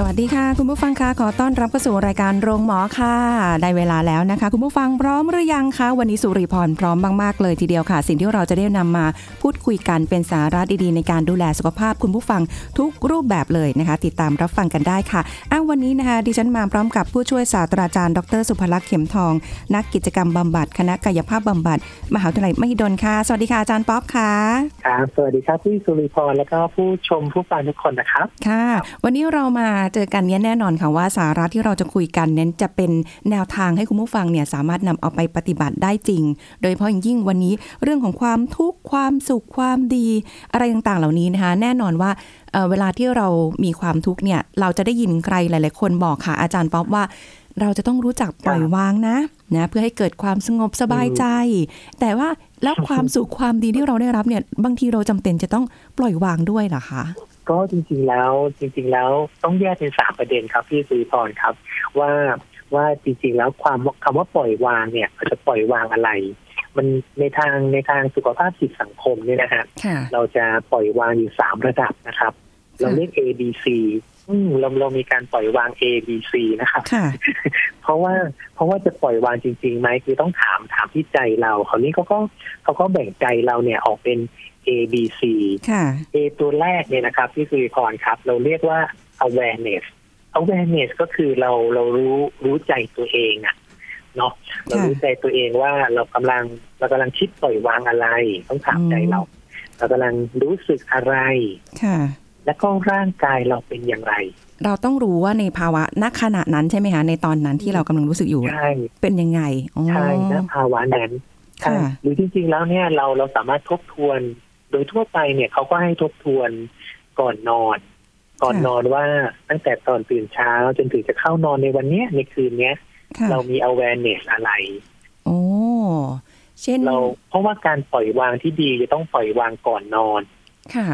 สวัสดีค่ะ คุณผู้ฟังคะขอต้อนรับเข้าสู่รายการโรงหมอค่ะ ได้เวลาแล้วนะคะ คุณผู้ฟังพร้อมหรือยังคะ วันนี้สุริพรพร้อมมากๆเลยทีเดียวค่ะ สิ่งที่เราจะได้นำมาพูดคุยกันเป็นสาระดีๆ ในการดูแลสุขภาพคุณผู้ฟังทุกรูปแบบเลยนะคะ ติดตามรับฟังกันได้ค่ะอ้าววันนี้นะคะดิฉันมาพร้อมกับผู้ช่วยศาสตราจารย์ ดรสุภลักษณ์เข็มทอง นักกิจกรรมบำบัดคณะกายภาพบำบัดมหาวิทยาลัยมหิดลค่ะสวัสดีค่ะอาจารย์ป๊อปค่ะครับสวัสดีครับพี่สุริพรแล้วก็ผู้ชมผู้ฟังทุกคนนะครับค่ะ วันนี้เรามาเจอกันเนี้ยแน่นอนค่ะว่าสาระที่เราจะคุยกันเน้นจะเป็นแนวทางให้คุณผู้ฟังเนี่ยสามารถนำเอาไปปฏิบัติได้จริง โดยเฉพาะอย่างยิ่งวันนี้เรื่องของความทุกข์ความสุขความดี อะไรต่างๆ เหล่านี้นะคะ แน่นอนว่าเเวลาที่เรามีความทุกข์เนี่ยเราจะได้ยินใครหลาย ๆ คนบอกค่ะอาจารย์ป๊อปว่าเราจะต้องรู้จักปล่อยวางนะนะเพื่อให้เกิดความสงบสบายใจ แต่ว่าแล้วความสุขความดีที่เราได้รับเนี่ย บางทีเราจำเป็นจะต้องปล่อยวางด้วยเหรอคะ ก็จริงๆแล้วจริง ๆ แล้วต้องแยกเป็นสามประเด็นครับพี่สุริพรครับ ว่าว่าจริง ๆ แล้วความคำว่าปล่อยวางเนี่ยเราจะปล่อยวางอะไร มันในทางในทางสุขภาพจิตสังคมเนี่ยนะฮะค่ะเราจะปล่อยวางอยู่สามระดับนะครับ เราเรียก A B C อืมเราเรามีการปล่อยวาง A B C นะครับค่ะเพราะว่าเพราะว่าจะปล่อยวางจริงๆไหมคือต้องถามถามที่ใจเราคราวนี้เขาก็เขาก็แบ่งใจเราเนี่ยออกเป็น A B C ค่ะ A ตัวแรกเนี่ยนะครับที่สุริพรครับ เราเรียกว่า awareness awareness ก็คือเราเรารู้รู้ใจตัวเองอะเนาะเรารู้ใจตัวเองว่าเรากำลังเรากำลังคิดปล่อยวางอะไร ต้องถามใจเรา เรากำลังรู้สึกอะไรค่ะ แล้วก็ร่างกายเราเป็นอย่างไร เราต้องรู้ว่าในภาวะณขณะนั้นใช่ไหมคะในตอนนั้นที่เรากำลังรู้สึกอยู่อะใช่เป็นยังไงอ๋อใช่ณภาวะนั้นค่ะใช่หรือจริงๆแล้วเนี่ยเราเราสามารถทบทวน โดยทั่วไปเนี่ยเขาก็ให้ทบทวนก่อนนอน ก่อนนอนว่าตั้งแต่ตอนตื่นเช้าจนถึงจะเข้านอนในวันเนี้ยในคืนเนี้ยค่ะเรามี awareness อะไรโอ้เช่นเรา เพราะว่าการปล่อยวางที่ดีจะต้องปล่อยวางก่อนนอน ค่ะ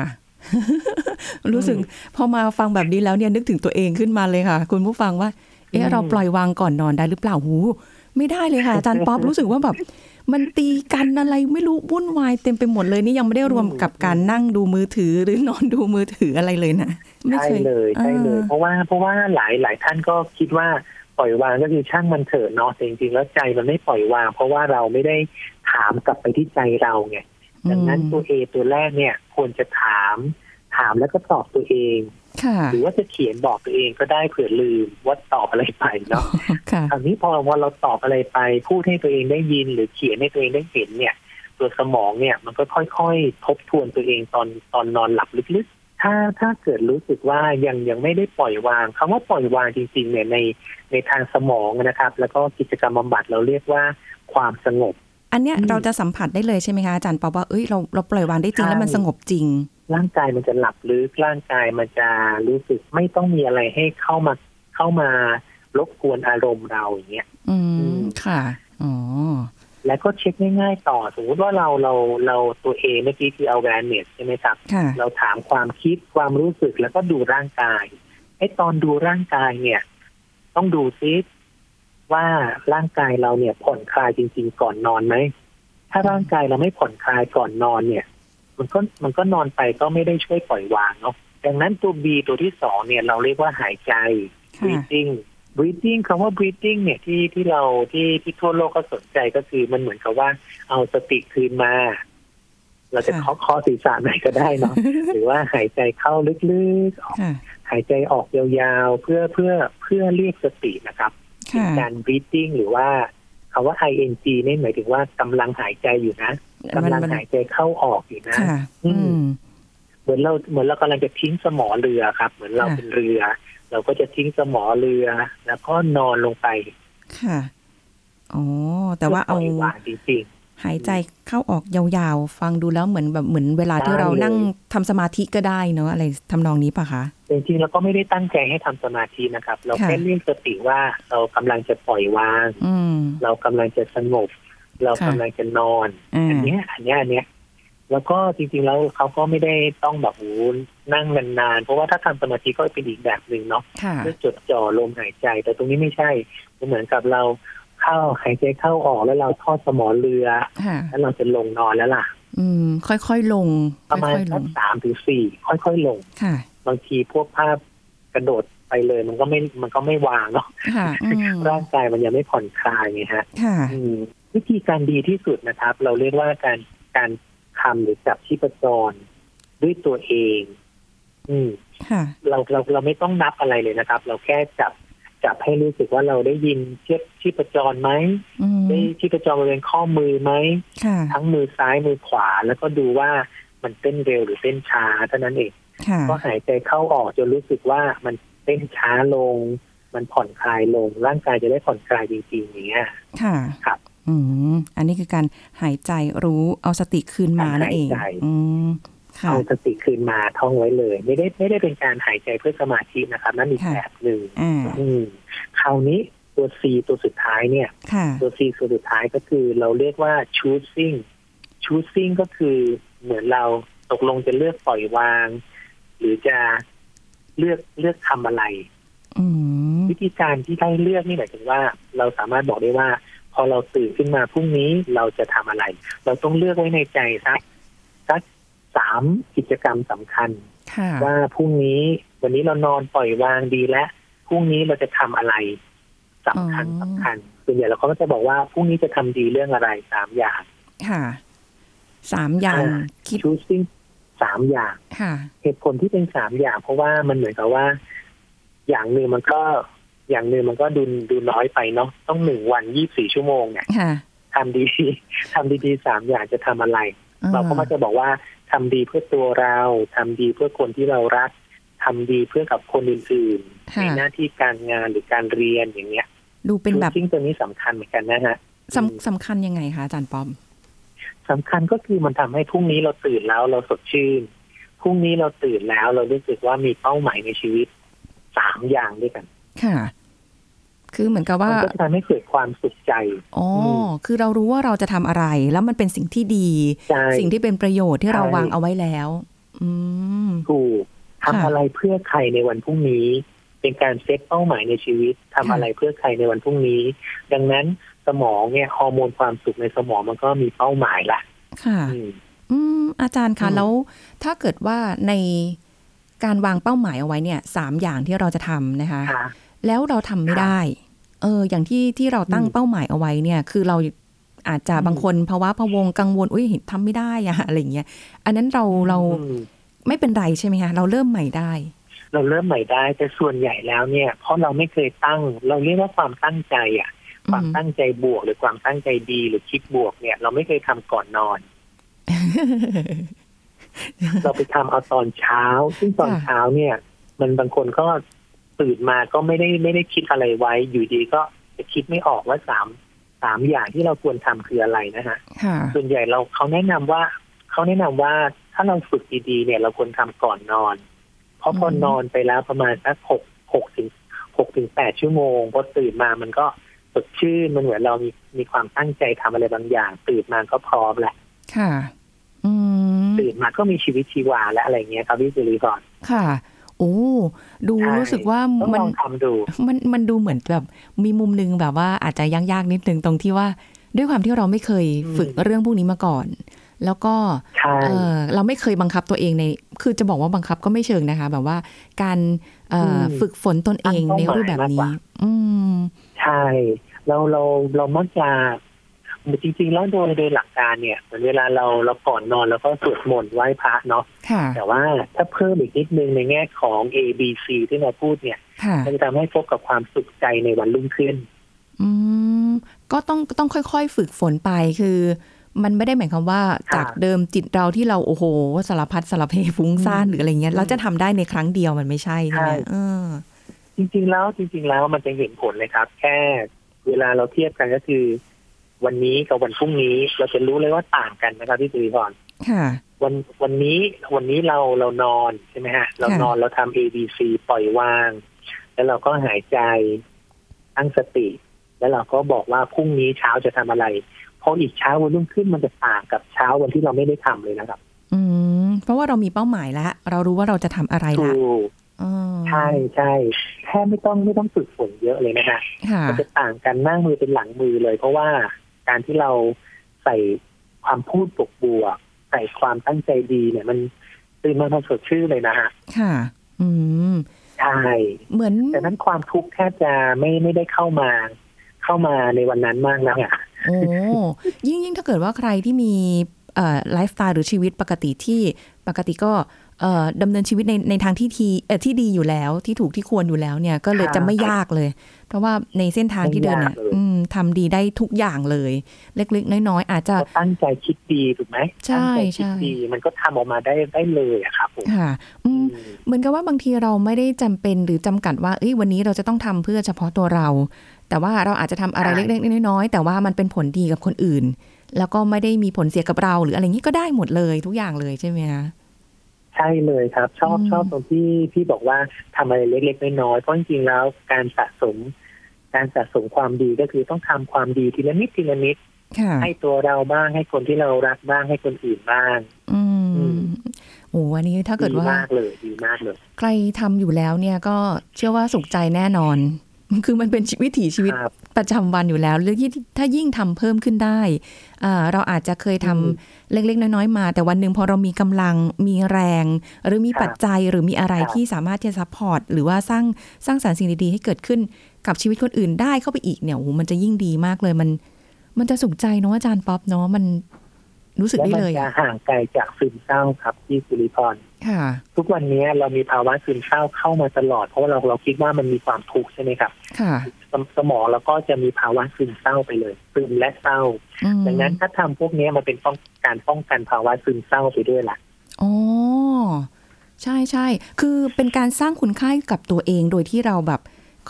รู้สึกพอมาฟังแบบนี้แล้วเนี่ยนึกถึงตัวเองขึ้นมาเลยค่ะ คุณผู้ฟังว่า เอ๊ะอืมเราปล่อยวางก่อนนอนได้หรือเปล่าหูไม่ได้เลยค่ะอาจารย์ป๊อปรู้สึกว่าแบบ มันตีกันอะไรไม่รู้วุ่นวายเต็มไปหมดเลยนี่ยังไม่ได้รวมกับการนั่งดูมือถือหรือนอนดูมือถืออะไรเลยนะไม่ใช่เคยเลยใช่เลยอ่าเพราะว่าเพราะว่าหลายหลายท่านก็คิดว่าปล่อยวางก็คือช่างมันเถอะเนาะแต่จริงๆแล้วใจมันไม่ปล่อยวาง เพราะว่าเราไม่ได้ถามกลับไปที่ใจเราไงดังนั้นตัวเอตัวแรกเนี่ย ควรจะถาม ถามแล้วก็ตอบตัวเองค่ะ หรือว่าจะเขียนบอกตัวเองก็ได้เผื่อลืมว่าตอบอะไรไปเนาะค่ะคราวนี้พอพอเราตอบอะไรไป พูดให้ตัวเองได้ยิน หรือเขียนให้ตัวเองได้เห็นเนี่ย ตัวสมองเนี่ยมันก็ค่อยๆ ทบทวนตัวเองตอนตอนนอนหลับลึกๆ ถ้าถ้าเกิดรู้สึกว่ายังยังไม่ได้ปล่อยวางคำว่าปล่อยวางจริง ๆ เนี่ยในในทางสมองนะครับ แล้วก็กิจกรรมบำบัดเราเรียกว่าความสงบ อันเนี้ยอืมเราจะสัมผัสได้เลยใช่ไหมคะอาจารย์ป๊อปว่าเอ้ยเราเราปล่อยวางได้จริงใช่แล้วมันสงบจริง ร่างกายมันจะหลับลึกร่างกายมันจะรู้สึกไม่ต้องมีอะไรให้เข้ามาเข้ามารบกวนอารมณ์เราอย่างเงี้ย อือืมมค่ะอ๋อแล้วก็เช็คง่ายๆต่อ สมมติว่าเราเราเราตัวเองเมื่อกี้คือ awareness ใช่ไหมครับค่ะเราถามความคิดความรู้สึกแล้วก็ดูร่างกายไอ้ตอนดูร่างกายเนี่ย ต้องดูซิว่าร่างกายเราเนี่ยผ่อนคลายจริง ๆ ก่อนนอนไหมถ้าร่างกายเราไม่ผ่อนคลายก่อนนอนเนี่ย มันก็มันก็นอนไปก็ไม่ได้ช่วยปล่อยวางเนาะดังนั้นตัว B ตัวที่สองเนี่ยเราเรียกว่าหายใจค่ะ breathing breathing คำว่า breathing เนี่ยที่ที่เราที่ที่ทั่วโลกก็สนใจก็คือมันเหมือนกับว่าเอาสติคืนมา เราจะค่ะเคาะเคอศีรษะไหนก็ได้เนาะหรือว่าหายใจเข้าลึกๆออกค่ะหายใจออกยาวๆ เพื่อเพื่อเพื่อเรียกสตินะครับค่ะการ breathing หรือว่าคำว่า ing นี่หมายถึงว่ากำลังหายใจอยู่นะ กำลังหายใจเข้าออกอยู่นะค่ะอือืมมเหมือนเราเหมือนเรากำลังจะทิ้งสมอเรือครับ เหมือนเราค่ะเป็นเรือ เราก็จะทิ้งสมอเรือ แล้วก็นอนลงไป ค่ะอ๋อแต่ว่าเอาพื่ปล่ยวางจริงหายใจเข้าออกยาวๆ ฟังดูแล้วเหมือนแบบเหมือนเวลาที่ได้เรานั่งเลยทำสมาธิก็ได้เนอะอะไรทำนองนี้ปะคะๆจริงๆเราก็ไม่ได้ตั้งใจให้ทำสมาธินะครับ เราค่ะแค่เรียกสติว่าเรากำลังจะปล่อยวางอืมเรากำลังจะสงบ เราค่ะกำลังจะนอนอ่าอันเนี้ย อันเนี้ยอันเนี้ย แล้วก็จริงๆแล้วเขาก็ไม่ได้ต้องแบบโอ้โหนั่งนานๆเพราะว่าถ้าทำสมาธิก็เป็นอีกแบบหนึ่งเนาะค่ะเพื่อจดจ่อลมหายใจ แต่ตรงนี้ไม่ใช่มันเหมือนกับเราเข้าหายใจเข้าออกแล้วเราทอดสมอเรือค่ะแล้วเราจะลงนอนแล้วล่ะ อืม ค่อยๆลงประมาณค่อยๆลสักงสามถึงสี่ค่อยๆลงค่ะบางทีพวกภาพกระโดดไปเลย มันก็ไม่มันก็ไม่วางเนาะค่ะอืมร่างกายมันยังไม่ผ่อนคลายไงฮะค่ะอืม วิธีการดีที่สุดนะครับ เราเรียกว่าการการทำหรือจับชีพจรด้วยตัวเอง อืมค่ะเราเราเราไม่ต้องนับอะไรเลยนะครับ เราแค่จับจับให้รู้สึกว่าเราได้ยินเทียบชีพจรไหมอืมได้ชีพจรบริเวณข้อมือไหมค่ะทั้งมือซ้ายมือขวา แล้วก็ดูว่ามันเต้นเร็วหรือเต้นช้าเท่านั้นเองค่ะก็หายใจเข้าออกจนรู้สึกว่ามันเต้นช้าลง มันผ่อนคลายลงร่างกายจะได้ผ่อนคลายจริงๆอย่างเงี้ยค่ะครับ อืมอันนี้คือการหายใจรู้เอาสติคืนมานั่นเองการหายใจอืมค่ะเอาสติคืนมาท่องไว้เลย ไม่ได้ไม่ได้เป็นการหายใจเพื่อสมาธินะครับนั่นอีกค่ะแบบหนึ่งอ่าอืมคราวนี้ตัว C ตัวสุดท้ายเนี่ยค่ะตัว C ตัวสุดท้ายก็คือเราเรียกว่า choosing choosing ก็คือเหมือนเราตกลงจะเลือกปล่อยวาง หรือจะเลือกเลือกทำอะไรอืมวิธีการที่ได้เลือกนี่หมายถึงว่า เราสามารถบอกได้ว่า พอเราตื่นขึ้นมาพรุ่งนี้เราจะทำอะไร เราต้องเลือกไว้ในใจสักสักสามกิจกรรมสำคัญค่ะว่าพรุ่งนี้วันนี้เรานอนปล่อยวางดีแล้วพรุ่งนี้เราจะทำอะไรสำคัญอ๋อสำคัญส่วนใหญ่เราก็จะบอกว่าพรุ่งนี้จะทำดีเรื่องอะไรสามอย่าง ค่ะสามอย่างอ่าคิด choosing สามอย่าง ค่ะ เหตุผลที่เป็นสามอย่าง เพราะว่ามันเหมือนกับว่า อย่างหนึ่งมันก็ อย่างหนึ่งมันก็ดูดูน้อยไปเนาะต้องหนึ่งวันยี่สี่ชั่วโมงเนี่ยค่ะทำดีๆทำดีๆสามอย่างจะทำอะไร เราก็มักจะบอกว่าทำดีเพื่อตัวเราทำดีเพื่อคนที่เรารักทำดีเพื่อกับคนอื่นๆค่ะในหน้าที่การงานหรือการเรียนอย่างเงี้ย ดูเป็นแบบจริงตัวนี้สำคัญเหมือนกันนะฮะสำสำคัญยังไงคะอาจารย์ปอมสำคัญก็คือมันทำให้พรุ่งนี้เราตื่นแล้วเราสดชื่นพรุ่งนี้เราตื่นแล้วเรารู้สึกว่ามีเป้าหมายในชีวิตสามอย่างด้วยกัน ค่ะ คือเหมือนกับว่ามันก็จะทำให้เกิดความสุขใจอ๋ออมคือเรารู้ว่าเราจะทำอะไร แล้วมันเป็นสิ่งที่ดีใช่สิ่งที่เป็นประโยชน์ที่เราใช่วางเอาไว้แล้ว อืมถูกค่ะทำอะไรเพื่อใครในวันพรุ่งนี้ เป็นการเซตเป้าหมายในชีวิตทำค่ะอะไรเพื่อใครในวันพรุ่งนี้ ดังนั้นสมองเนี่ยฮอร์โมนความสุขในสมองมันก็มีเป้าหมายละค่ะ อืมอืมอาจารย์คะอืมแล้วถ้าเกิดว่าในการวางเป้าหมายเอาไว้เนี่ยสามอย่างที่เราจะทำนะคะค่ะ แล้วเราทำไม่ได้ เออ อย่างที่ที่เราตั้งอืมเป้าหมายเอาไว้เนี่ย คือเราอาจจะอืมบางคนภาวะพะวงกังวลอุ้ยทำไม่ได้อะอะไรอย่างเงี้ย อันนั้นเราเราอืมไม่เป็นไรใช่ไหมคะเราเริ่มใหม่ได้ เราเริ่มใหม่ได้แต่ส่วนใหญ่แล้วเนี่ย เพราะเราไม่เคยตั้ง เราเรียกว่าความตั้งใจอะอืมความตั้งใจบวกหรือความตั้งใจดีหรือคิดบวกเนี่ย เราไม่เคยทำก่อนนอน เราไปทำเอาตอนเช้า ซึ่งตอนค่ะเช้าเนี่ย มันบางคนก็ ตื่นมาก็ไม่ได้ไม่ได้คิดอะไรไว้ อยู่ดีก็จะคิดไม่ออกว่าสามสามอย่างที่เราควรทำคืออะไรนะฮะค่ะส่วนใหญ่เราเขาแนะนำว่าเขาแนะนำว่าถ้าเราฝึกดีๆเนี่ย เราควรทำก่อนนอน เพราะพออืมนอนไปแล้วประมาณสักหกหกถึงหกถึงแปดชั่วโมงพอตื่นมามันก็สดชื่นมันเหมือนเรามีมีความตั้งใจทำอะไรบางอย่าง ตื่นมาก็พร้อมแหละ ค่ะ อืมตื่นมาก็มีชีวิตชีวาและอะไรเงี้ยครับพี่จุลีก่อนค่ะ โอ้ดูใช่รู้สึกว่าต้องมันลองทำดูมันมันดูเหมือนแบบมีมุมหนึงแบบว่าอาจจะยากๆนิดนึงตรงที่ว่า ด้วยความที่เราไม่เคยอืมฝึกเรื่องพวกนี้มาก่อน แล้วก็ใช่เออเราไม่เคยบังคับตัวเองใน คือจะบอกว่าบังคับก็ไม่เชิงนะคะ แบบว่าการเอ่ออมฝึกฝนตนเองตั้งในเป้าหมายรูปแบบมากนี้กว่าอืมใช่เราเราเรามักจะ จริงๆแล้วโดยโดยหลักการเนี่ยเหมือนเวลาเราเราก่อนนอนแล้วก็สวดมนต์ไหว้พระเนาะค่ะแต่ว่าถ้าเพิ่มอีกนิดนึงในแง่ของ A B C ที่เราพูดเนี่ยค่ะมันจะทำให้พบกับความสุขใจในวันรุ่งขึ้น อืมก็ต้องต้องค่อยๆ ฝึกฝนไปคือ มันไม่ได้หมายความว่าค่ะจากเดิมจิตเราที่เราโอ้โหสารพัดสารเพฟุ้งซ่านอืมหรืออะไรเงี้ยเราจะทำได้ในครั้งเดียวมันไม่ใช่ใช่ไหมใช่เออจริงๆแล้วจริง ๆ แล้วมันจะเห็นผลเลยครับ แค่เวลาเราเทียบกันก็คือ วันนี้กับวันพรุ่งนี้เราจะรู้เลยว่าต่างกันนะครับพี่ตุลีพรค่ะวันวันนี้วันนี้เราเรานอนใช่ไหมฮะ เรานอนเราทำ A B C ปล่อยวาง แล้วเราก็หายใจตั้งสติ แล้วเราก็บอกว่าพรุ่งนี้เช้าจะทำอะไรพพออีกเช้าวันรุ่งขึ้นมันจะต่างกับเช้าวันที่เราไม่ได้ทำเลยนะครับ อืมเพราะว่าเรามีเป้าหมายแล้วเรารู้ว่าเราจะทำอะไรถูละกอ๋อใช่ใช่แค่ไม่ต้องไม่ต้องฝึกฝนเยอะเลยนะฮะค่ะมันจะต่างกันหน้ามือเป็นหลังมือเลย เพราะว่า การที่เราใส่ความพูดบวกบวกๆใส่ความตั้งใจดีเนี่ยมันตื่นมาความสดชื่นเลยนะฮะค่ะ อืมใช่เหมือนแต่นั้นความทุกข์แทบจะไม่ไม่ได้เข้ามา เข้ามาในวันนั้นมากนะฮะโอ้ยิ่งยิ่งถ้าเกิดว่าใครที่มีเอ่อไลฟ์สไตล์หรือชีวิตปกติที่ปกติก็เอ่อดำเนินชีวิตในในทางที่ทีเอ่อที่ดีอยู่แล้วที่ถูกที่ควรอยู่แล้วเนี่ย ก็เลยครับจะไม่ยากเลย เพราะว่าในเส้นทางที่เดินเนี่ยไม่ยากเลยอืมทำดีได้ทุกอย่างเลย เล็กๆ น้อยๆอาจจะเราตั้งใจคิดดีถูกไหมใช่ตั้งใจคิดใช่ดีมันก็ทำออกมาได้ได้เลยอะครับผมค่ะอืมอืมเหมือนกับว่าบางทีเราไม่ได้จำเป็นหรือจำกัดว่าเอ้ยวันนี้เราจะต้องทำเพื่อเฉพาะตัวเรา แต่ว่าเราอาจจะทำอะไรใช่เล็กๆน้อยๆแต่ว่ามันเป็นผลดีกับคนอื่น แล้วก็ไม่ได้มีผลเสียกับเราหรืออะไรอย่างนี้ก็ได้หมดเลยทุกอย่างเลยใช่ไหมคะ ใช่เลยครับ ชอบอืมชอบตรงที่พี่บอกว่าทำอะไรเล็กๆน้อยๆเพราะจริงๆแล้วการสะสม การสะสมความดีก็คือต้องทำความดีทีละนิดทีละนิดค่ะให้ตัวเราบ้างให้คนที่เรารักบ้างให้คนอื่นบ้าง อือืมมโอ้วันนี้ถ้าเกิดดีว่ามากเลยดีมากเลย ใครทำอยู่แล้วเนี่ยก็เชื่อว่าสุขใจแน่นอน คือมันเป็นวิถีชีวิตครับ ประจำวันอยู่แล้วหรือที่ถ้ายิ่งทำเพิ่มขึ้นได้อ่าเราอาจจะเคยทำอืมเล็กๆ น้อยๆ มา แต่วันหนึ่งพอเรามีกำลังมีแรง หรือมีครับปัจจัยหรือมีอะไรครับที่สามารถที่จะ support หรือว่าสร้างสร้างสรรค์สิ่งดีๆ ให้เกิดขึ้นกับชีวิตคนอื่นได้เข้าไปอีกเนี่ยโอ้โหมันจะยิ่งดีมากเลยมัน มันจะสุขใจเนาะอาจารย์ป๊อปเนาะมัน รู้สึกแล้วได้มันเลยจะอะห่างไกลจากซึมเศร้าครับที่สุริพรค่ะ ทุกวันนี้เรามีภาวะซึมเศร้าเข้ามาตลอด เพราะว่าเราเราคิดว่ามันมีความทุกข์ใช่ไหมครับ ค่ะ สมสมองเราก็จะมีภาวะซึมเศร้าไปเลยซึมและเศร้าอืมดังนั้นถ้าทำพวกนี้มันเป็นป้องการป้องกันภาวะซึมเศร้าไปด้วยล่ะอ๋อใช่ใช่คือเป็นการสร้างคุณค่าให้กับตัวเองโดยที่เราแบบ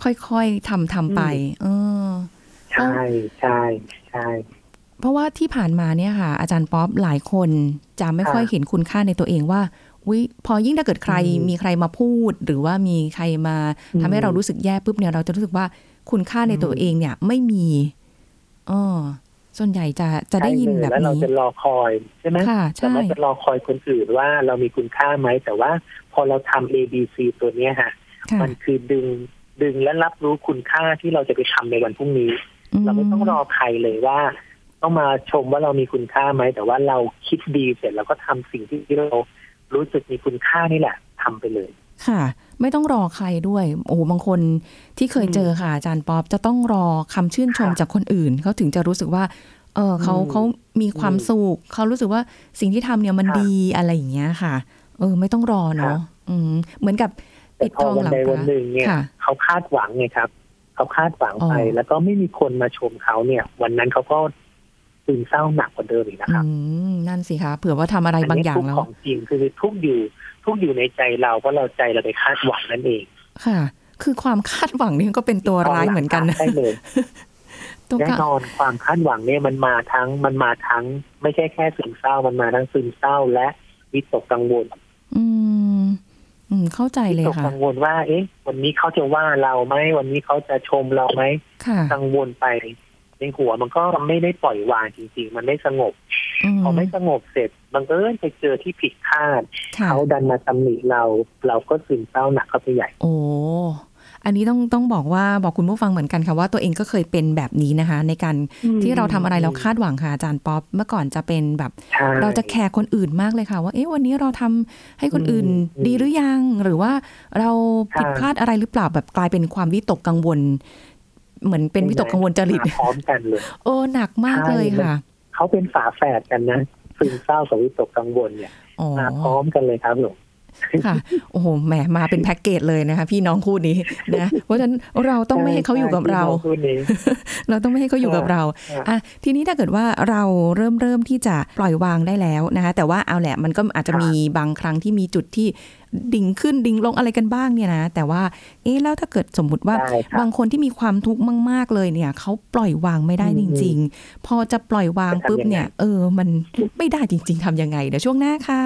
ค่อยๆทำทำไป เออใช่ใช่ใช่ เพราะว่าที่ผ่านมาเนี่ยค่ะ อาจารย์ป๊อปหลายคนจะไม่ค่อยค่ะเห็นคุณค่าในตัวเองว่าวิพอยิ่งถ้าเกิดใครอืมมีใครมาพูด หรือว่ามีใครมาอืมทำให้เรารู้สึกแย่ปุ๊บเนี่ยเราจะรู้สึกว่าคุณค่าในตัวอืมเองเนี่ยไม่มีอ๋อส่วนใหญ่จะจะได้ยินใช่แบเลยบแล้วเรานี้จะรอคอยใช่ไหมค่ะแต่ใช่ไม่จะรอคอยคนอื่นว่าเรามีคุณค่าไหม แต่ว่าพอเราทำ A B C ตัวเนี้ยฮะค่ะมันคือดึงดึงและรับรู้คุณค่าที่เราจะไปทำในวันพรุ่งนี้ เราไม่ต้องรอใครเลยว่า ต้องมาชมว่าเรามีคุณค่าไหม แต่ว่าเราคิดดีเสร็จแล้วก็ทำสิ่งที่เรารู้สึกมีคุณค่านี่แหละทำไปเลย ค่ะ ไม่ต้องรอใครด้วย โอ้โหบางคนที่เคยเจอค่ะ อาจารย์ป๊อปจะต้องรอคำชื่นชมค่ะจากคนอื่น เขาถึงจะรู้สึกว่า เออเขาอืมเขามีความสุขเขารู้สึกว่าสิ่งที่ทำเนี่ยมันค่ะดีอะไรอย่างเงี้ยค่ะ เออ ไม่ต้องรอเนาะค่ะอืมเหมือนกับแต่ปิดพอทองวันหลังใดพวันระหนึ่งเนี่ยค่ะเขาคาดหวังไงครับเขาคาดหวังไปอ๋อแล้วก็ไม่มีคนมาชมเขาเนี่ย วันนั้นเขาก็ ซึมเศร้าหนักกว่าเดิมอีกนะครับอืมนั่นสิคะเผื่อว่าทำอะไรบางอย่างทุกแล้วของจริงคือทุกอยู่ทุกอยู่ในใจเราเพราะเราใจเราไปคาดหวังนั่นเองค่ะ คือความคาดหวังนี่ก็เป็นตัวร้ายเหมือนกันนะใช่เลยตัวแน่ค่ะนอนความคาดหวังเนี่ยมันมาทั้งมันมาทั้ง ไม่ใช่แค่ซึมเศร้ามันมาทั้งซึมเศร้าและวิตกกังวล อืมอืมเข้าใจวิเลยตกค่ะกังวลว่า เอ๊ะ วันนี้เขาจะว่าเราไหมวันนี้เขาจะชมเราไหมค่ะกังวลไป ในหัวมันก็ไม่ได้ปล่อยวางจริง ๆ มันไม่สงบอืมพอไม่สงบเสร็จบังเอิญไปเจอที่ผิดคาดค่ะเขาดันมาตำหนิเรา เราก็ซึมเศร้าหนักเข้าไปใหญ่ โอ้อันนี้ต้องต้องบอกว่าบอกคุณผู้ฟังเหมือนกันค่ะว่าตัวเองก็เคยเป็นแบบนี้นะคะ ในการที่เราทำอะไรเราคาดหวังค่ะอาจารย์ป๊อปเมื่อก่อนจะเป็นแบบใช่เราจะ careร์คนอื่นมากเลยค่ะ ว่าเอ๊ะวันนี้เราทำให้คนอื่นอืมดีหรือยัง หรือว่าเราผิดใช่พลาดอะไรหรือเปล่าแบบกลายเป็นความวิตกกังวล เหมือนเป็นวิตกกังวลจริตมาพร้อมกันเลย โอ้หนักมากเลยค่ะ เขาเป็นฝาแฝดกันนะซึมเศร้ากับวิตกกังวลเนี่ยอ๋อมาพร้อมกันเลยครับหนู ค่ะโอ้โหแหมมาเป็นแพ็กเกจเลยนะคะพี่น้องคู่นี้นะเพราะฉะนั้นเราต้องไม่ให้เขาอยู่กับเราใช่พี่น้องคู่นี้เราต้องไม่ให้เขาอยู่กับเราค่ะอะทีนี้ถ้าเกิดว่าเราเริ่มเริ่มที่จะปล่อยวางได้แล้วนะคะแต่ว่าเอาแหละมันก็อาจจะค่ะมีบางครั้งที่มีจุดที่ดิ่งขึ้นดิ่งลงอะไรกันบ้างเนี่ยนะแต่ว่าเอ๊ะแล้วถ้าเกิดสมมุติว่าใช่ครับบางคนที่มีความทุกข์มาก ๆเลยเนี่ยเขาปล่อยวางไม่ได้อืจมริง ๆ พอจะปล่อยวางจะทำปุ๊บยังไงเนี่ย เออมันไม่ได้จริง ๆทำยังไงเดี๋ยวช่วงหน้าค่ะ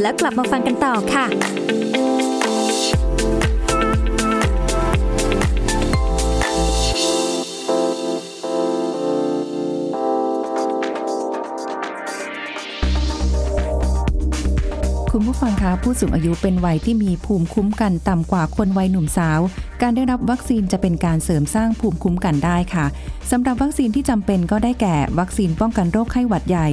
แล้วกลับมาฟังกันต่อค่ะคุณผู้ฟังคะผู้สูงอายุเป็นวัยที่มีภูมิคุ้มกันต่ำกว่าคนวัยหนุ่มสาว การได้รับวัคซีนจะเป็นการเสริมสร้างภูมิคุ้มกันได้ค่ะสำหรับวัคซีนที่จำเป็นก็ได้แก่ วัคซีนป้องกันโรคไข้หวัดใหญ่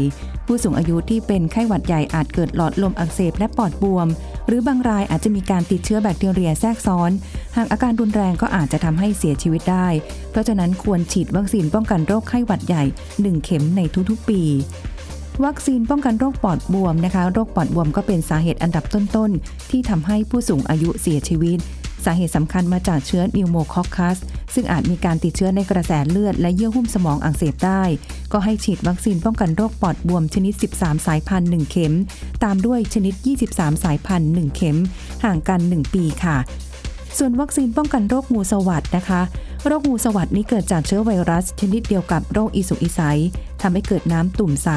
ผู้สูงอายุที่เป็นไข้หวัดใหญ่อาจเกิดหลอดลมอักเสบและปอดบวม หรือบางรายอาจจะมีการติดเชื้อแบคทีเรียแทรกซ้อน หากอาการรุนแรงก็อาจจะทำให้เสียชีวิตได้ เพราะฉะนั้นควรฉีดวัคซีนป้องกันโรคไข้หวัดใหญ่ 1 เข็มในทุกๆปีวัคซีนป้องกันโรคปอดบวมนะคะ โรคปอดบวมก็เป็นสาเหตุอันดับต้นๆ ที่ทำให้ผู้สูงอายุเสียชีวิต สาเหตุสำคัญมาจากเชื้อนิวโมคอคคัส ซึ่งอาจมีการติดเชื้อในกระแสเลือดและเยื่อหุ้มสมองอักเสบได้ ก็ให้ฉีดวัคซีนป้องกันโรคปอดบวมชนิด 13 สายพันธุ์1เข็ม ตามด้วยชนิด 23 สายพันธุ์1เข็ม ห่างกัน 1 ปีค่ะส่วนวัคซีนป้องกันโรคงูสวัสดนะคะ โรคงูสวัสดนี้เกิดจากเชื้อไวรัสชนิดเดียวกับโรคอีสุกอีไซทำให้เกิดน้ำตุ่มใส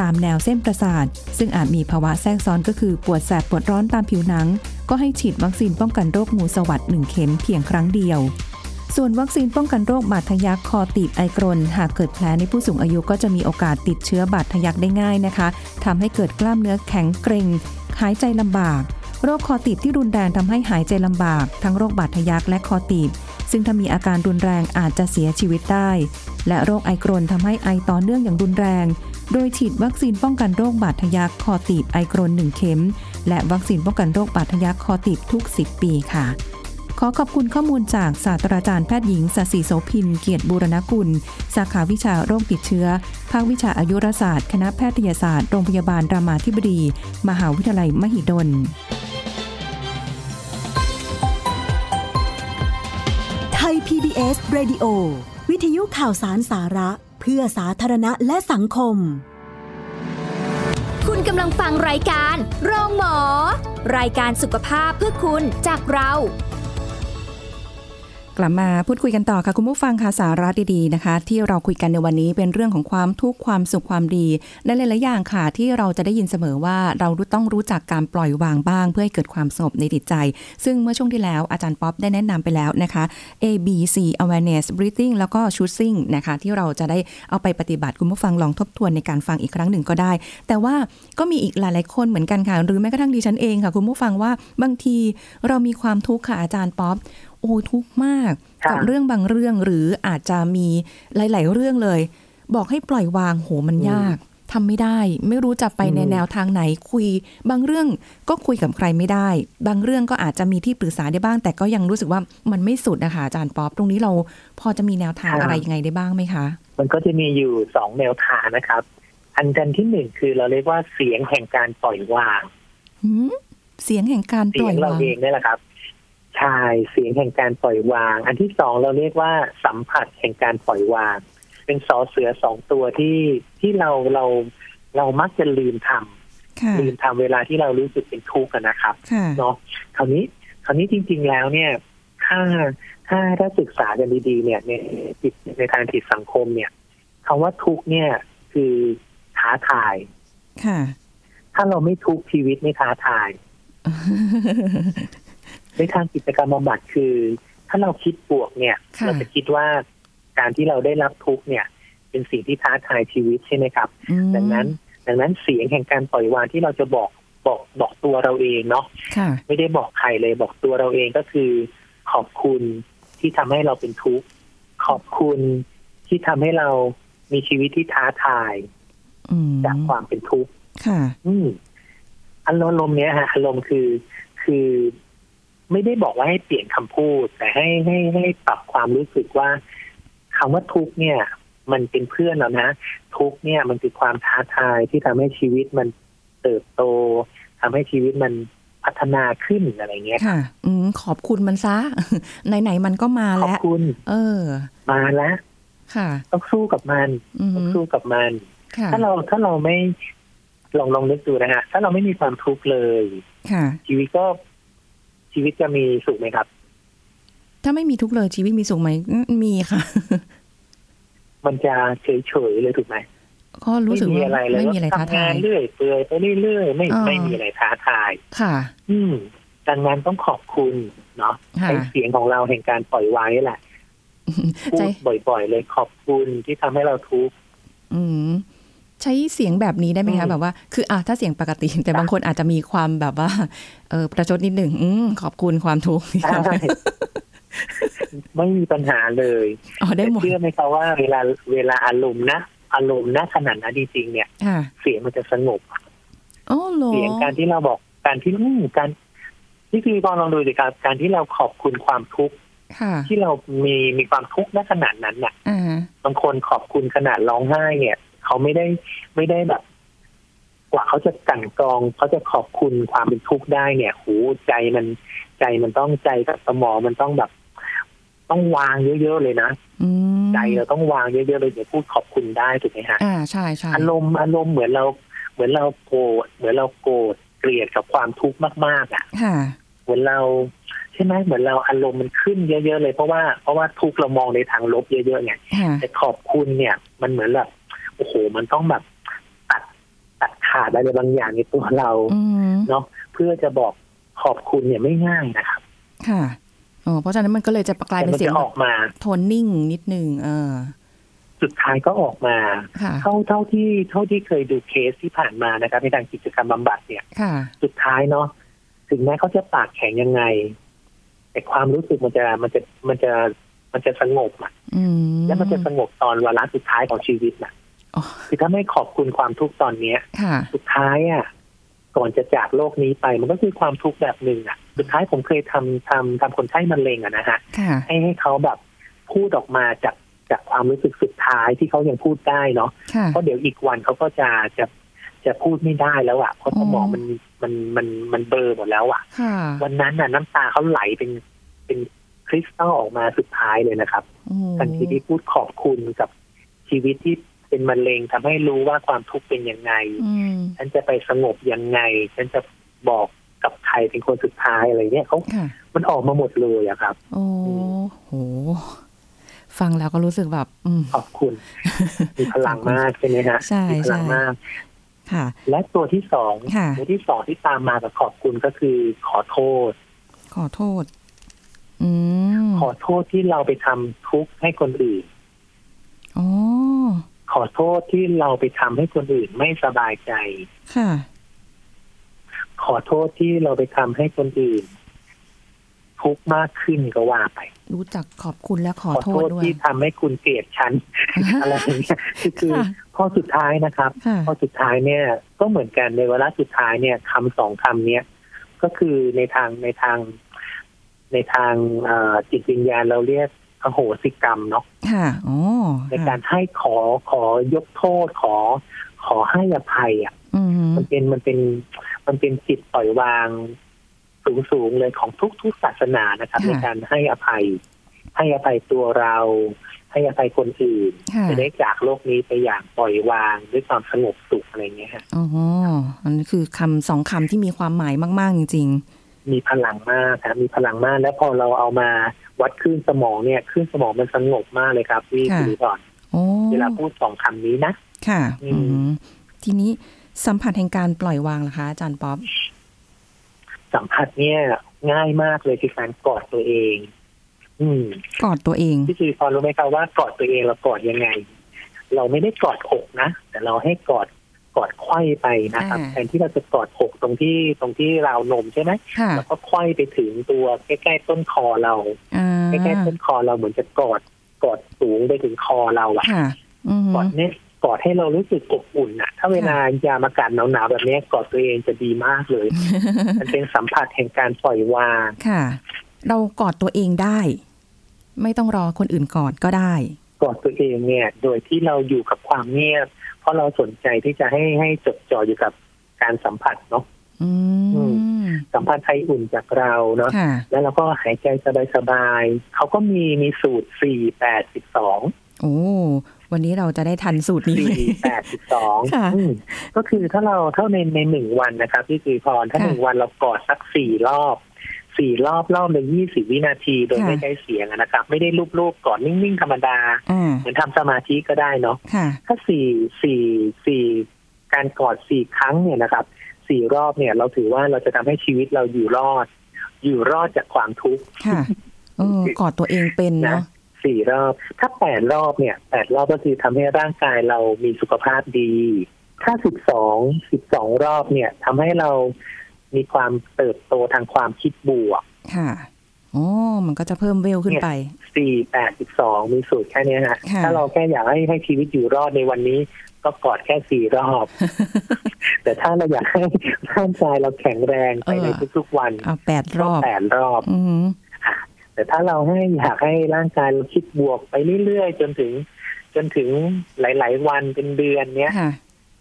ตามแนวเส้นประสาท ซึ่งอาจมีภาวะแทรกซ้อนก็คือปวดแสบปวดร้อนตามผิวหนัง ก็ให้ฉีดวัคซีนป้องกันโรคงูสวัสด1เข็มเพียงครั้งเดียว ส่วนวัคซีนป้องกันโรคบาดทะยักคอตีบไอกรน หากเกิดแผลในผู้สูงอายุก็จะมีโอกาสติดเชื้อบาดทะยักได้ง่ายนะคะทำให้เกิดกล้ามเนื้อแข็งเกร็งหายใจลำบาก โรคคอตีบที่รุนแรงทำให้หายใจลำบาก ทั้งโรคบาดทะยักและคอตีบซึ่งถ้ามีอาการรุนแรงอาจจะเสียชีวิตได้ และโรคไอกรนทำให้ไอต่อเนื่องอย่างรุนแรง โดยฉีดวัคซีนป้องกันโรคบาดทะยักคอตีบไอกรน1เข็ม และวัคซีนป้องกันโรคบาดทะยักคอตีบทุก 10 ปีค่ะ ขอขอบคุณข้อมูลจากศาสตราจารย์แพทย์หญิงสศิโสพิน เกียรติบูรณกุล สาขาวิชาโรคติดเชื้อ ภาควิชาอายุรศาสตร์ คณะแพทยศาสตร์ โรงพยาบาลรามาธิบดี มหาวิทยาลัยมหิดลไทย PBS Radio วิทยุข่าวสารสาระ พื่อสาธารณะและสังคม คุณกำลังฟังรายการโรงหมอ รายการสุขภาพเพื่อคุณจากเรา กลับมาพูดคุยกันต่อค่ะ คุณผู้ฟังค่ะสาระดีๆนะคะ ที่เราคุยกันในวันนี้เป็นเรื่องของความทุกข์ความสุขความดีและหลายๆอย่างค่ะ ที่เราจะได้ยินเสมอว่าเราต้องรู้จักการปล่อยวางบ้าง เพื่อให้เกิดความสงบในจิตใจ ซึ่งเมื่อช่วงที่แล้วอาจารย์ป๊อปได้แนะนำไปแล้วนะคะ A B C awareness breathing แล้วก็ choosing นะคะ ที่เราจะได้เอาไปปฏิบัติคุณผู้ฟังลองทบทวนในการฟังอีกครั้งหนึ่งก็ได้ แต่ว่าก็มีอีกหลายๆคนเหมือนกันค่ะหรือแม้กระทั่งดิฉันเองค่ะ คุณผู้ฟังว่าบางทีเรามีความทุกข์ค่ะอาจารย์ป๊อป โอ้ยทุกข์มากครับกับเรื่องบางเรื่องหรืออาจจะมีหลาย ๆ เรื่องเลย บอกให้ปล่อยวางโหมันยากทำไม่ได้ ไม่รู้จะไปในอืมแนวทางไหนคุย บางเรื่องก็คุยกับใครไม่ได้ บางเรื่องก็อาจจะมีที่ปรึกษาได้บ้าง แต่ก็ยังรู้สึกว่ามันไม่สุดนะคะอาจารย์ป๊อปตรงนี้เราพอจะมีแนวทางอะไรยังไงได้บ้างไหมคะ มันก็จะมีอยู่สองแนวทางนะครับ อันกันที่หนึ่งคือเราเรียกว่าเสียงแห่งการปล่อยวางหืมเสียงแห่งการปเสีล่ยองยวาเรางเองนี่แหละครับ ใช่เสียงแห่งการปล่อยวาง อันที่สองเราเรียกว่าสัมผัสแห่งการปล่อยวาง เป็นสอเสือสองตัวที่ที่เราเราเรามักจะลืมทำค่ะลืมทำเวลาที่เรารู้สึกเป็นทุกข์อะนะครับค่ะเนาะคราวนี้คราวนี้จริง ๆ แล้วเนี่ยถ้าถ้าถ้าศึกษากันดีๆ เนี่ยในจิตในทางจิตสังคมเนี่ยคำว่าทุกข์เนี่ยคือท้าทายค่ะถ้าเราไม่ทุกข์ชีวิตไม่ท้าทาย ในทางกิจกรรมบำบัดคือ ถ้าเราคิดบวกเนี่ย ค่ะ เราจะคิดว่าการที่เราได้รับทุกข์เนี่ย เป็นสิ่งที่ท้าทายชีวิตใช่ไหมครับ อืมดังนั้น ดังนั้นเสียงแห่งการปล่อยวางที่เราจะบอกบอกบอกตัวเราเองเนาะค่ะ ไม่ได้บอกใครเลยบอกตัวเราเองก็คือ ขอบคุณที่ทำให้เราเป็นทุกข์ขอบคุณที่ทำให้เรามีชีวิตที่ท้าทายอืมจากความเป็นทุกข์ ค่ะ อืมอารมณ์เนี้ยฮะอารมณ์คือคือ ไม่ได้บอกว่าให้เปลี่ยนคำพูด แต่ให้ให้ให้ปรับความรู้สึกว่าคำว่าทุกข์เนี่ย มันเป็นเพื่อนเรานะ ทุกข์เนี่ยมันคือความท้าทายที่ทำให้ชีวิตมันเติบโตทำให้ชีวิตมันพัฒนาขึ้นอะไรเงี้ยค่ะ อืมขอบคุณมันซะไหนๆมันก็มาขอบแล้วคุณ เออ มาแล้วค่ะ ต้องสู้กับมันอืมต้องสู้กับมันค่ะถ้าเราถ้าเราไม่ลองลองนึกดูนะฮะถ้าเราไม่มีความทุกข์เลยค่ะชีวิตก็ ชีวิตจะมีสุขไหมครับ ถ้าไม่มีทุกข์เลยชีวิตมีสุขไหมอืมมีค่ะ มันจะเฉยเฉยๆเลยถูกไหมก็รู้สึกไม่มีว่าอะไรเลยไม่มีอะไรท้าทำงาทายนเรื่อยเปื่อยไปเรื่อยๆไม่อ่าไม่มีอะไรท้าทาย ค่ะ อืมดังนั้นต้องขอบคุณเนาะค่ะใช้เสียงของเราแห่งการปล่อยวางนี่แหละพูใจดบ่อยๆเลยขอบคุณที่ทำให้เราทุกข์อืม ใช้เสียงแบบนี้ได้ไหมอืคะมแบบว่าคืออะถ้าเสียงปกติ แต่บางคนอาจจะมีความแบบว่า เออประชดนิดหนึ่งอืมขอบคุณความทุกข์ใช่ไม่มีปัญหาเลยอ๋อได้หมดแต่เชื่อไหมคะว่าเวลาเวลาอารมณ์นะอารมณ์ณขนาดนั้นจริงๆเนี่ยค่ะเสียงมันจะสงบอ๋อเหรอเสียงการที่เราบอกการที่อืมการที่คือพอลองดูสิครับการที่เราขอบคุณความทุกข์ค่ะที่เรามีมีความทุกข์ณขนาดนั้นน่ะอ่าบางคนขอบคุณขนาดร้องไห้เนี่ย เขาไม่ได้ไม่ได้แบบ กว่าเขาจะกลันกรองเขาจะขอบคุณความเป็นทุกข์ได้เนี่ยหูใจมันใจมันต้องใจกับสมองมันต้องแบบ ต้องวางเยอะๆเลยนะอืมใจเราต้องวางเยอะๆเลยเดี๋ยวพูดขอบคุณได้ถูกไหมฮะอ่าใช่ใช่อารมณ์อารมณ์เหมือนเรา เหมือนเราโกรธเหมือนเราโกรธเกลียดกับความทุกข์มากๆอะค่ะเหมือนเราใช่ไหมเหมือนเราอารมณ์มันขึ้นเยอะ ๆ เลยเพราะว่าเพราะว่าทุกข์เรามองในทางลบเยอะๆไงค่ะแต่ขอบคุณเนี่ย มันเหมือนแบบ โอ้โหมันต้องแบบตัดตัดขาดอะไรบางอย่างในตัวเราอืมเนาะเพื่อจะบอกขอบคุณเนี่ยไม่ง่ายนะครับ ค่ะอ๋อเพราะฉะนั้นมันก็เลยจะกลายแต่เป็นมันเสียจะงออกมาโทนนิ่งนิดนึงเออสุดท้ายก็ออกมาค่ะเท่าเท่าที่เท่าที่เคยดูเคสที่ผ่านมานะครับในทางกิจกรรมบำบัดเนี่ยค่ะสุดท้ายเนาะถึงแม้เขาจะปากแข็งยังไง แต่ความรู้สึกมันจะมันจะมันจะมันจะสงบอะอืมและมันจะสงบตอนวาระสุดท้ายของชีวิตน่ะอ๋อ คือถ้าไม่ขอบคุณความทุกข์ตอนเนี้ยค่ะสุดท้ายอะก่อนจะจากโลกนี้ไป มันก็คือความทุกข์แบบหนึ่งอะ สุดท้ายผมเคยทำทำทำคนไข้มะเร็งอะนะฮะค่ะให้ให้เขาแบบพูดออกมาจากจากความรู้สึกสุดท้ายที่เขายังพูดได้เนาะค่ะเพราะเดี๋ยวอีกวันเขาก็จะจะจะพูดไม่ได้แล้วอะเพราะสมองอ๋อมันมันมันมันเบลอร์หมดแล้วอะค่ะ วันนั้นน่ะ น้ำตาเขาไหลเป็นเป็นคริสตัลออกมาสุดท้ายเลยนะครับโอ้ทันทีที่พูดขอบคุณกับชีวิตที่ เป็นมะเร็งทำให้รู้ว่าความทุกข์เป็นยังไงอืมฉันจะไปสงบยังไง ฉันจะบอกกับใครเป็นคนสุดท้ายอะไรเนี่ยเขาค่ะมันออกมาหมดเลยอะครับ โอ้โห ฟังแล้วก็รู้สึกแบบอืมขอบคุณ มีพลังมากใช่ไหมฮะใช่มีพลังใช่มากค่ะ และตัวที่สองค่ะตัวที่สองที่ตามมากับขอบคุณก็คือขอโทษ ขอโทษอืมขอโทษที่เราไปทำทุกข์ให้คนอื่น อ๋อ ขอโทษที่เราไปทำให้คนอื่นไม่สบายใจ ค่ะ ขอโทษที่เราไปทำให้คนอื่น ทุกข์มากขึ้นก็ว่าไป รู้จักขอบคุณและขอขอโทโทษษด้วยที่ทำให้คุณเกลียดฉันอะไรอย่างเงี้ยคือคือค่ะข้อสุดท้ายนะครับค่ะข้อสุดท้ายเนี่ย ก็เหมือนกันในเวลาสุดท้ายเนี่ยคำสองคำเนี้ยก็คือในทางในทางในทางเอ่อจิตวิญญาณเราเรียก อโหสิกรรมเนาะค่ะอ๋อในการให้ขอขอยกโทษขอ ขอให้อภัยอะอืมมันเป็นมันเป็นมันเป็นจิตปล่อยวางสูงสูงๆเลยของทุกทุกศาสนานะครับ ในการให้อภัย ให้อภัยตัวเรา ให้อภัยคนอื่นค่ะจะได้จากโลกนี้ไปอย่างปล่อยวางด้วยความสงบสุขอะไรเงี้ยฮะอ๋ออันนี้คือคำสองคำที่มีความหมายมาก ๆ จริง มีพลังมากครับมีพลังมาก แล้วพอเราเอามาวัดคลื่นสมองเนี่ยคลื่นสมองมันสงบมากเลยครับพี่ค่ะคุณก่อนๆโอ้เวลาพูดสองคำนี้นะ ค่ะอือืมมทีนี้สัมผัสแห่งการปล่อยวางล่ะคะอาจารย์ป๊อปสัมผัสเนี่ยง่ายมากเลยคือการกอดตัวเอง อืมกอดตัวเองพี่จีพอรู้ไหมครับว่ากอดตัวเองเรากอดยังไง เราไม่ได้กอดอกนะแต่เราให้กอด กอดไขว้ไปนะครับอ่าแทนที่เราจะกอดอกตรงที่ตรงที่ราวนมใช่ไหมค่ะเราก็ไขว้ไปถึงตัวใกล้ๆต้นคอเราอ่าใกล้ๆต้นคอเราเหมือนจะกอดกอดสูงไปถึงคอเราอะค่ะอืมกอดเนี่ยกอดให้เรารู้สึกอบอุ่นอะถ้าเวลายามอากาศหนาวๆแบบนี้กอดตัวเองจะดีมากเลย มันเป็นสัมผัสแห่งการปล่อยวางค่ะ เรากอดตัวเองได้ ไม่ต้องรอคนอื่นกอดก็ได้ กอดตัวเองเนี่ย โดยที่เราอยู่กับความเงียบเพ ราะเราสนใจที่จะให้ให้จดจ่ออยู่กับการสัมผัสเนาะอือืมสัมผัสไออุ่นจากเราเนาะค่ะแล้วเราก็หายใจสบายๆเขาก็มีมีสูตรสี่แปดสิบสองโอ้วันนี้เราจะได้ทันสูตรนี้ไหมสี่แปดสิบสองค่ะก็คือถ้าเราเท่าในในหนึ่งวันนะครับพี่จีพรถ้าค่ะหนึ่งวันเรากอดสักสี่รอบ สี่รอบรอบละยี่สิบวินาทีโดยค่ะไม่ใช้เสียงอะนะครับ ไม่ได้รูปๆกอดนิ่งๆธรรมดาอ่าเหมือนทำสมาธิก็ได้เนาะค่ะถ้าสี่สี่สี่การกอดสี่ครั้งเนี่ยนะครับสี่รอบเนี่ยเราถือว่าเราจะทำให้ชีวิตเราอยู่รอด อยู่รอดจากความทุกข์ค่ะเออกอดตัวเองเป็นเนาะสี่รอบ ถ้าแปดรอบเนี่ยแปดรอบก็คือทำให้ร่างกายเรามีสุขภาพดี ถ้าสิบสองสิบสองรอบเนี่ยทำให้เรา มีความเติบโตทางความคิดบวก ค่ะโอ้มันก็จะเพิ่มเวลขึ้นไปสี่แปดสิบสองมีสูตรแค่เนี้ยฮะค่ะถ้าเราแค่อยากให้ให้ชีวิตอยู่รอดในวันนี้ ก็กอดแค่สี่รอบ แต่ถ้าเราอยากให้ร่างกายเราแข็งแรงไปในทุกๆวันเอาแปดรก็อบแปดรอบอืมแต่ถ้าเราให้อยากให้ร่างกายเราคิดบวกไปเรื่อยๆจนถึง จนถึงหลาย ๆ วันเป็นเดือนเนี้ยค่ะ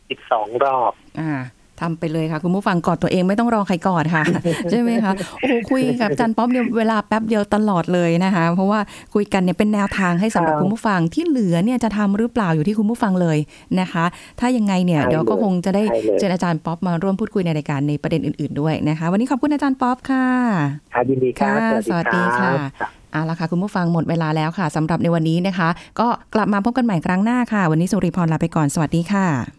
สิบสองรอบ อ่า ทำไปเลยค่ะคุณผู้ฟังกอดตัวเองไม่ต้องรอใครกอดค่ะ ใช่ไหมคะโอ้โหคุยกับอาจารย์ป๊อปเนี่ยเวลาแป๊บเดียวตลอดเลยนะคะ เพราะว่าคุยกันเนี่ยเป็นแนวทางให้สำหรับครับคุณผู้ฟังที่เหลือเนี่ยจะทำหรือเปล่าอยู่ที่คุณผู้ฟังเลยนะคะ ถ้ายังไงเนี่ยใช่เดี๋ยวก็คงจะได้ใช่เลยเจออาจารย์ป๊อปมาร่วมพูดคุยในรายการในประเด็นอื่น ๆด้วยนะคะ วันนี้ขอบคุณอาจารย์ป๊อปค่ะครับยินดีครับค่ะสวัสดีค่ะรับเอาละค่ะ คุณผู้ฟังหมดเวลาแล้วค่ะสำหรับในวันนี้นะคะ ก็กลับมาพบกันใหม่ครั้งหน้าค่ะ วันนี้สุริพรลาไปก่อนสวัสดีค่ะ